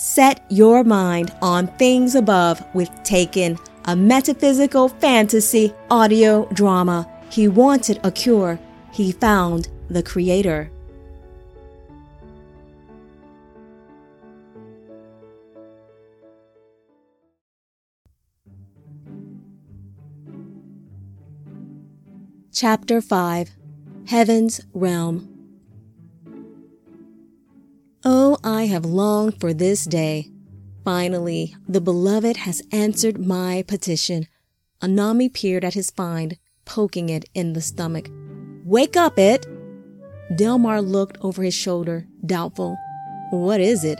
Set your mind on things above with Taken, a metaphysical fantasy audio drama. He wanted a cure. He found the creator. Chapter 5 Heaven's Realm I have longed for this day. Finally, the beloved has answered my petition. Anami peered at his find, poking it in the stomach. Wake up, it! Delmar looked over his shoulder, doubtful. What is it?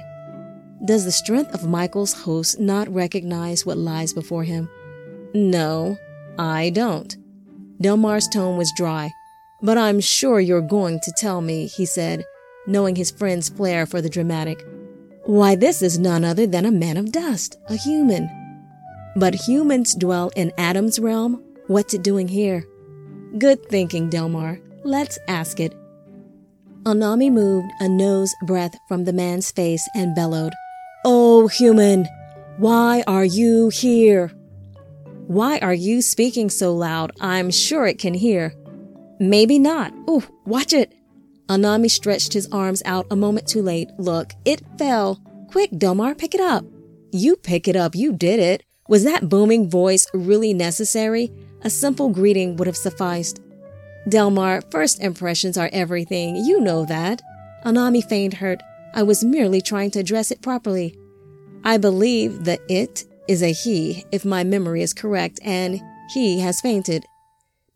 Does the strength of Michael's host not recognize what lies before him? No, I don't. Delmar's tone was dry. But I'm sure you're going to tell me, he said, knowing his friend's flair for the dramatic. Why, this is none other than a man of dust, a human. But humans dwell in Adam's realm. What's it doing here? Good thinking, Delmar. Let's ask it. Anami moved a nose breath from the man's face and bellowed, Oh, human, why are you here? Why are you speaking so loud? I'm sure it can hear. Maybe not. Ooh, watch it. Anami stretched his arms out a moment too late. Look, it fell. Quick, Delmar, pick it up. You pick it up. You did it. Was that booming voice really necessary? A simple greeting would have sufficed. Delmar, first impressions are everything. You know that. Anami feigned hurt. I was merely trying to address it properly. I believe that it is a he, if my memory is correct, and he has fainted.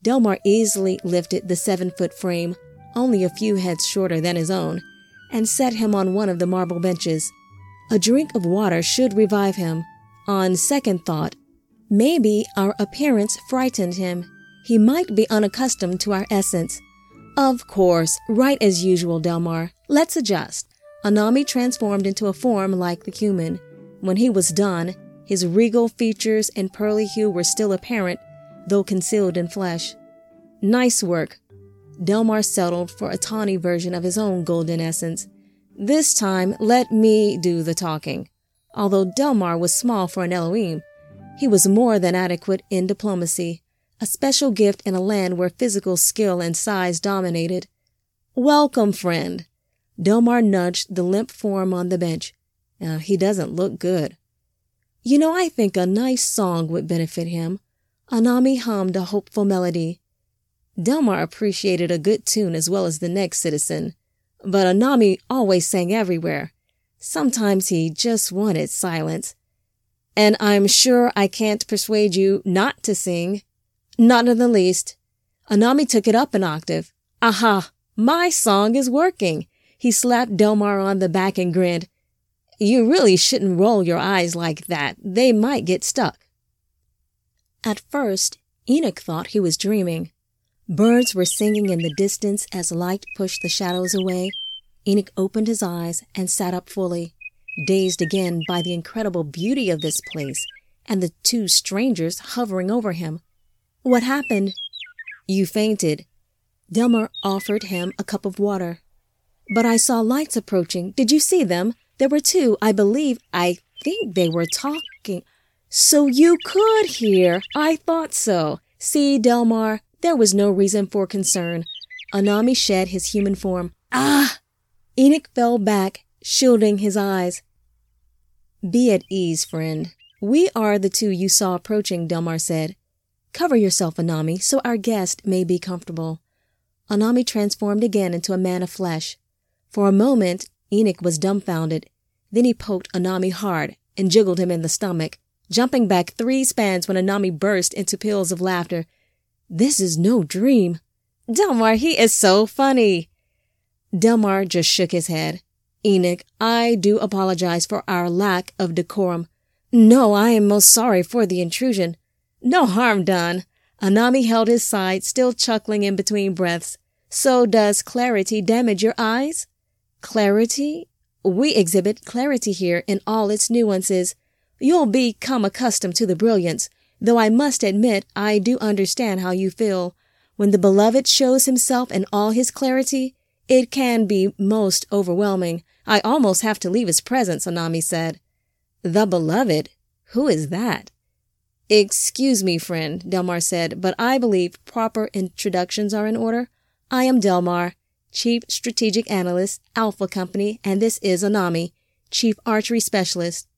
Delmar easily lifted the seven foot frame, only a few heads shorter than his own, and set him on one of the marble benches. A drink of water should revive him. On second thought, maybe our appearance frightened him. He might be unaccustomed to our essence. Of course, right as usual, Delmar. Let's adjust. Anami transformed into a form like the human. When he was done, his regal features and pearly hue were still apparent, though concealed in flesh. Nice work, Delmar settled for a tawny version of his own golden essence. This time, let me do the talking. Although Delmar was small for an Elohim, he was more than adequate in diplomacy, a special gift in a land where physical skill and size dominated. Welcome, friend. Delmar nudged the limp form on the bench. Uh, he doesn't look good. You know, I think a nice song would benefit him. Anami hummed a hopeful melody. Delmar appreciated a good tune as well as the next citizen, but Anami always sang everywhere. Sometimes he just wanted silence. And I'm sure I can't persuade you not to sing. Not in the least. Anami took it up an octave. Aha! My song is working! He slapped Delmar on the back and grinned. You really shouldn't roll your eyes like that. They might get stuck. At first, Enoch thought he was dreaming. Birds were singing in the distance as light pushed the shadows away. Enoch opened his eyes and sat up fully, dazed again by the incredible beauty of this place and the two strangers hovering over him. What happened? You fainted. Delmar offered him a cup of water. But I saw lights approaching. Did you see them? There were two, I believe. I think they were talking. So you could hear. I thought so. See, Delmar, there was no reason for concern. Anami shed his human form. Ah! Enoch fell back, shielding his eyes. Be at ease, friend. We are the two you saw approaching, Delmar said. Cover yourself, Anami, so our guest may be comfortable. Anami transformed again into a man of flesh. For a moment, Enoch was dumbfounded. Then he poked Anami hard and jiggled him in the stomach, jumping back three spans when Anami burst into peals of laughter. This is no dream. Delmar, he is so funny. Delmar just shook his head. Enoch, I do apologize for our lack of decorum. No, I am most sorry for the intrusion. No harm done. Anami held his side, still chuckling in between breaths. So does clarity damage your eyes? Clarity? We exhibit clarity here in all its nuances. You'll become accustomed to the brilliance, Though I must admit, I do understand how you feel. When the beloved shows himself in all his clarity, it can be most overwhelming. I almost have to leave his presence, Anami said. The beloved? Who is that? Excuse me, friend, Delmar said, but I believe proper introductions are in order. I am Delmar, Chief Strategic Analyst, Alpha Company, and this is Anami, Chief Archery Specialist.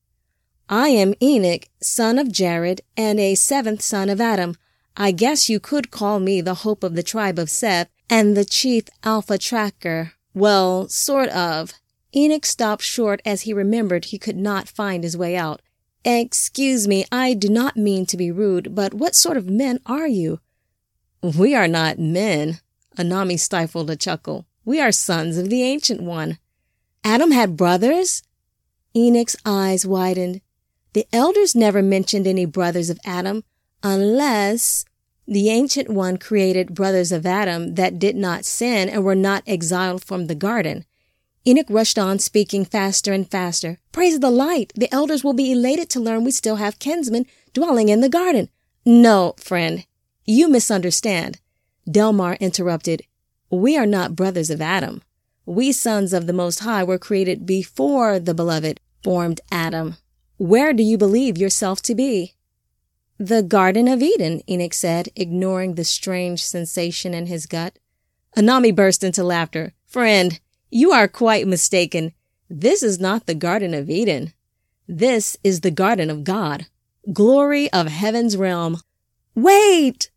I am Enoch, son of Jared, and a seventh son of Adam. I guess you could call me the hope of the tribe of Seth and the chief Alpha Tracker. Well, sort of. Enoch stopped short as he remembered he could not find his way out. Excuse me, I do not mean to be rude, but what sort of men are you? We are not men. Anami stifled a chuckle. We are sons of the Ancient One. Adam had brothers? Enoch's eyes widened. The elders never mentioned any brothers of Adam, unless the Ancient One created brothers of Adam that did not sin and were not exiled from the garden. Enoch rushed on, speaking faster and faster. Praise the light! The elders will be elated to learn we still have kinsmen dwelling in the garden. No, friend, you misunderstand. Delmar interrupted. We are not brothers of Adam. We sons of the Most High were created before the beloved formed Adam. Where do you believe yourself to be? The Garden of Eden, Enoch said, ignoring the strange sensation in his gut. Anami burst into laughter. Friend, you are quite mistaken. This is not the Garden of Eden. This is the Garden of God. Glory of heaven's realm. Wait!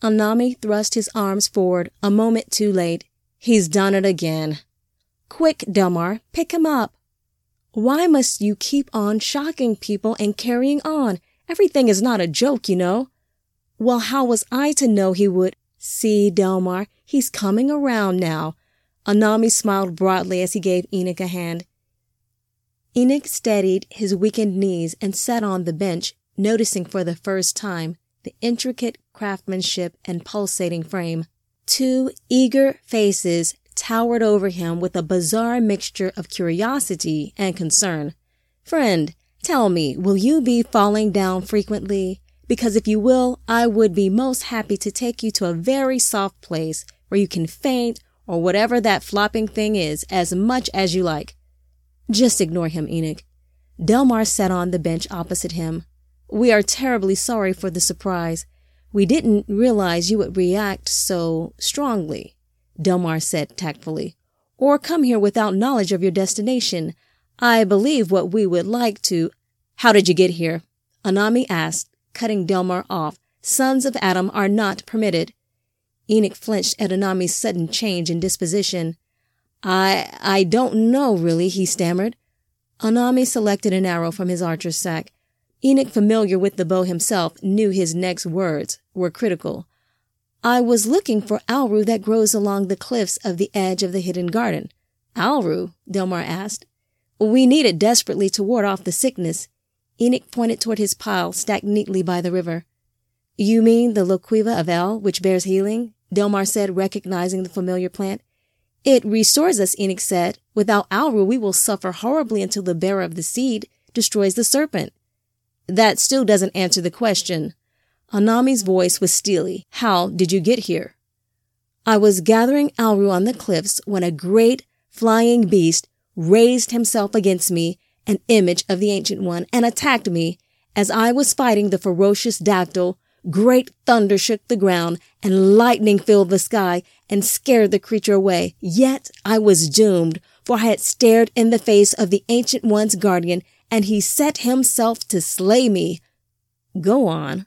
Anami thrust his arms forward a moment too late. He's done it again. Quick, Delmar, pick him up. Why must you keep on shocking people and carrying on? Everything is not a joke, you know. Well, how was I to know he would? See, Delmar, he's coming around now. Anami smiled broadly as he gave Enoch a hand. Enoch steadied his weakened knees and sat on the bench, noticing for the first time the intricate craftsmanship and pulsating frame. Two eager faces towered over him with a bizarre mixture of curiosity and concern. Friend, tell me, will you be falling down frequently? Because if you will, I would be most happy to take you to a very soft place where you can faint or whatever that flopping thing is as much as you like. Just ignore him, Enoch. Delmar sat on the bench opposite him. We are terribly sorry for the surprise. We didn't realize you would react so strongly, Delmar said tactfully, or come here without knowledge of your destination. I believe what we would like to. How did you get here? Anami asked, cutting Delmar off. Sons of Adam are not permitted. Enoch flinched at Anami's sudden change in disposition. I, I don't know really, he stammered. Anami selected an arrow from his archer's sack. Enoch, familiar with the bow himself, knew his next words were critical. I was looking for Alru that grows along the cliffs of the edge of the hidden garden. Alru? Delmar asked. We need it desperately to ward off the sickness. Enoch pointed toward his pile stacked neatly by the river. You mean the loquiva of El, which bears healing? Delmar said, recognizing the familiar plant. It restores us, Enoch said. Without Alru, we will suffer horribly until the bearer of the seed destroys the serpent. That still doesn't answer the question. Anami's voice was steely. How did you get here? I was gathering Alru on the cliffs when a great flying beast raised himself against me, an image of the Ancient One, and attacked me. As I was fighting the ferocious dactyl, Great thunder shook the ground and lightning filled the sky and scared the creature away. Yet I was doomed, for I had stared in the face of the Ancient One's guardian and he set himself to slay me. Go on.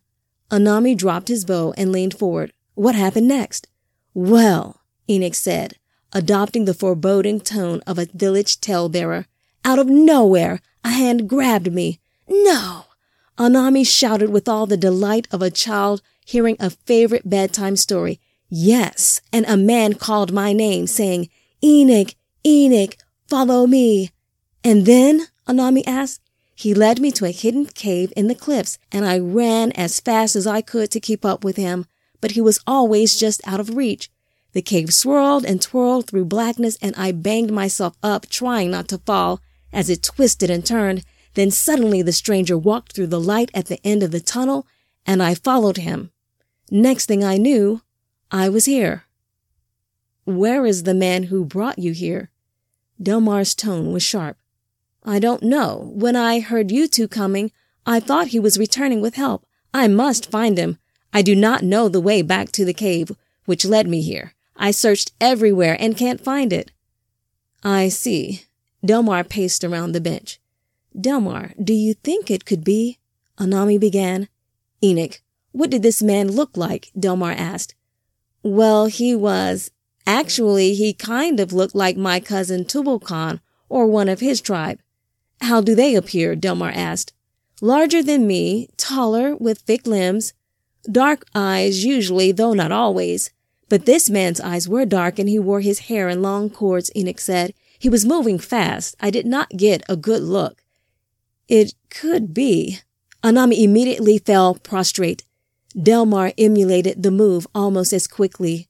Anami dropped his bow and leaned forward. What happened next? Well, Enoch said, adopting the foreboding tone of a village talebearer. Out of nowhere, a hand grabbed me. No! Anami shouted with all the delight of a child hearing a favorite bedtime story. Yes, and a man called my name, saying, Enoch, Enoch, follow me. And then, Anami asked, he led me to a hidden cave in the cliffs, and I ran as fast as I could to keep up with him, but he was always just out of reach. The cave swirled and twirled through blackness, and I banged myself up, trying not to fall, as it twisted and turned, then suddenly the stranger walked through the light at the end of the tunnel, and I followed him. Next thing I knew, I was here. Where is the man who brought you here? Delmar's tone was sharp. I don't know. When I heard you two coming, I thought he was returning with help. I must find him. I do not know the way back to the cave which led me here. I searched everywhere and can't find it. I see. Delmar paced around the bench. Delmar, do you think it could be? Anami began. Enoch, what did this man look like? Delmar asked. Well, he was. Actually, he kind of looked like my cousin Tubal-Cain or one of his tribe. How do they appear? Delmar asked. Larger than me, taller, with thick limbs, dark eyes usually, though not always. But this man's eyes were dark and he wore his hair in long cords, Enoch said. He was moving fast. I did not get a good look. It could be. Anami immediately fell prostrate. Delmar emulated the move almost as quickly.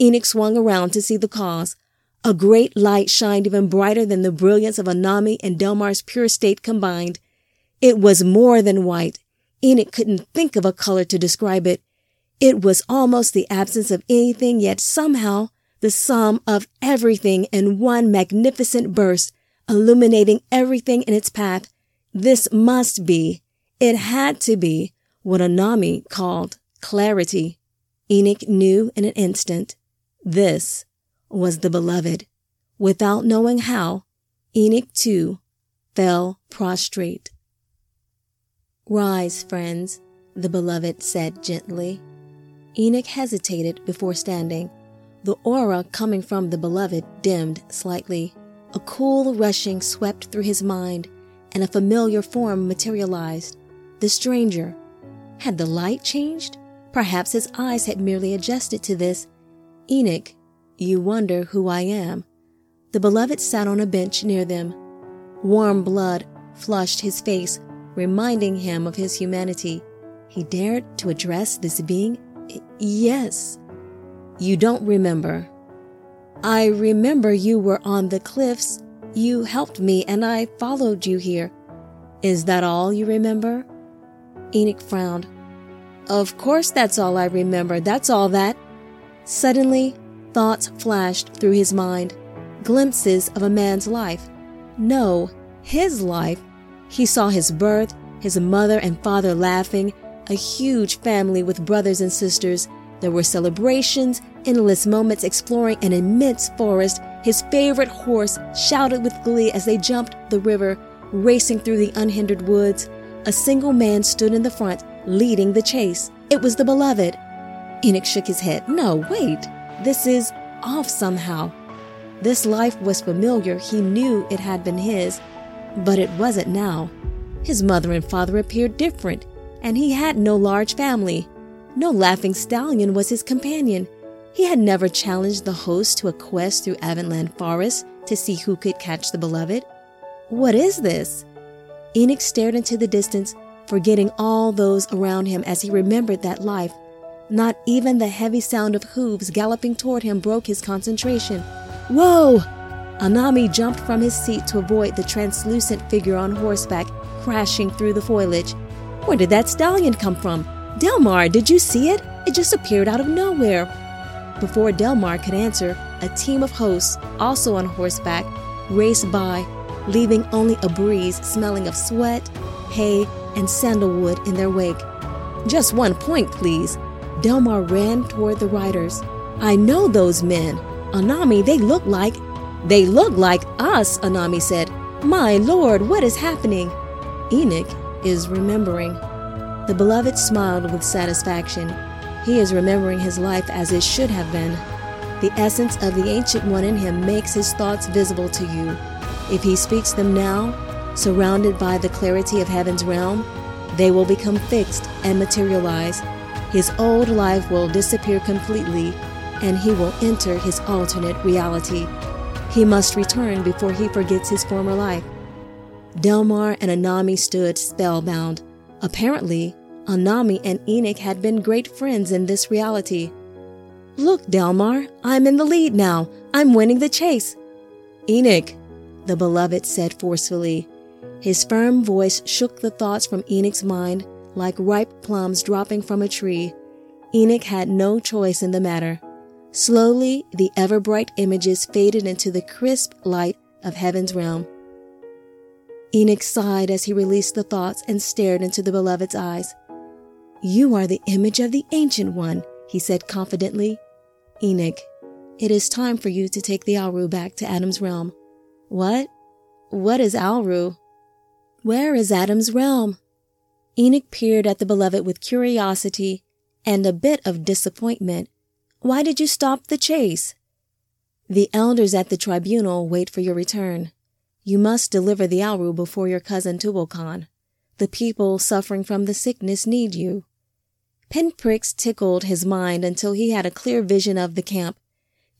Enoch swung around to see the cause. A great light shined even brighter than the brilliance of Anami and Delmar's pure state combined. It was more than white. Enoch couldn't think of a color to describe it. It was almost the absence of anything, yet somehow the sum of everything in one magnificent burst, illuminating everything in its path. This must be, it had to be, what Anami called clarity. Enoch knew in an instant. This was the beloved. Without knowing how, Enoch too fell prostrate. Rise, friends, the beloved said gently. Enoch hesitated before standing. The aura coming from the beloved dimmed slightly. A cool rushing swept through his mind, and a familiar form materialized. The stranger. Had the light changed? Perhaps his eyes had merely adjusted to this. Enoch, you wonder who I am. The beloved sat on a bench near them. Warm blood flushed his face reminding him of his humanity. He dared to address this being? Yes. You don't remember. I remember you were on the cliffs. You helped me and I followed you here. Is that all you remember? Enoch frowned. Of course, that's all I remember. That's all that. Suddenly, thoughts flashed through his mind glimpses of a man's life. No, his life he saw his birth, his mother and father laughing, a huge family with brothers and sisters. There were celebrations, endless moments exploring an immense forest. His favorite horse shouted with glee as they jumped the river, racing through the unhindered woods. A single man stood in the front, leading the chase. It was the beloved. Enoch shook his head. No, wait. This is off somehow. This life was familiar. He knew it had been his, but it wasn't now. His mother and father appeared different, and he had no large family. No laughing stallion was his companion. He had never challenged the host to a quest through Avonland Forest to see who could catch the beloved. What is this? Enoch stared into the distance, forgetting all those around him as he remembered that life. Not even the heavy sound of hooves galloping toward him broke his concentration. Whoa! Anami jumped from his seat to avoid the translucent figure on horseback crashing through the foliage. Where did that stallion come from? Delmar, did you see it? It just appeared out of nowhere. Before Delmar could answer, a team of hosts, also on horseback, raced by, leaving only a breeze smelling of sweat, hay, and sandalwood in their wake. Just one point, please. Delmar ran toward the riders. I know those men. Anami, they look like they look like us, Anami said. My lord, what is happening? Enoch is remembering. The beloved smiled with satisfaction. He is remembering his life as it should have been. The essence of the Ancient One in him makes his thoughts visible to you. If he speaks them now, surrounded by the clarity of heaven's realm, they will become fixed and materialize. His old life will disappear completely, and he will enter his alternate reality. He must return before he forgets his former life. Delmar and Anami stood spellbound. Apparently, Anami and Enoch had been great friends in this reality. Look, Delmar, I'm in the lead now. I'm winning the chase. Enoch, the beloved said forcefully. His firm voice shook the thoughts from Enoch's mind like ripe plums dropping from a tree. Enoch had no choice in the matter. Slowly, the ever bright images faded into the crisp light of heaven's realm. Enoch sighed as he released the thoughts and stared into the beloved's eyes. You are the image of the Ancient One, he said confidently. Enoch, it is time for you to take the Alru back to Adam's realm. What? What is Alru? Where is Adam's realm? Enoch peered at the beloved with curiosity and a bit of disappointment. Why did you stop the chase? The elders at the tribunal wait for your return. You must deliver the Alru before your cousin Tubal-Cain. The people suffering from the sickness need you. Pinpricks tickled his mind until he had a clear vision of the camp.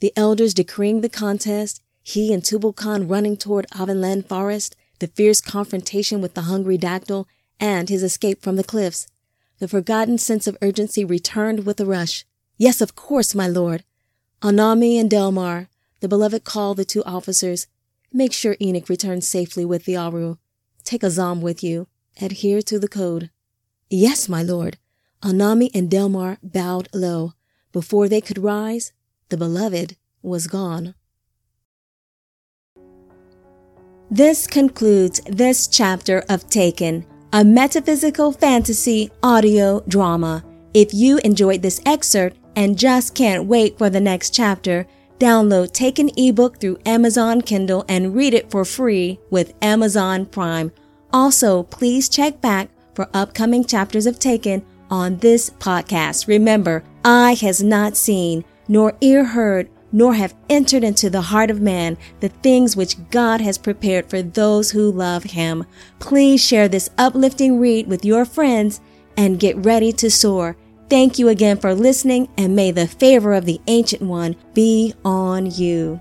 The elders decreeing the contest, he and Tubal-Cain running toward Avenland Forest, the fierce confrontation with the hungry Dactyl, and his escape from the cliffs. The forgotten sense of urgency returned with a rush. Yes, of course, my lord. Anami and Delmar, the beloved called the two officers. Make sure Enoch returns safely with the Alru. Take Azam with you. Adhere to the code. Yes, my lord. Anami and Delmar bowed low. Before they could rise, the beloved was gone. This concludes this chapter of Taken, a metaphysical fantasy audio drama. If you enjoyed this excerpt and just can't wait for the next chapter, download Taken ebook through Amazon Kindle and read it for free with Amazon Prime. Also, please check back for upcoming chapters of Taken on this podcast. Remember, eye has not seen, nor ear heard, nor have entered into the heart of man the things which God has prepared for those who love him. Please share this uplifting read with your friends and get ready to soar. Thank you again for listening and may the favor of the ancient one be on you.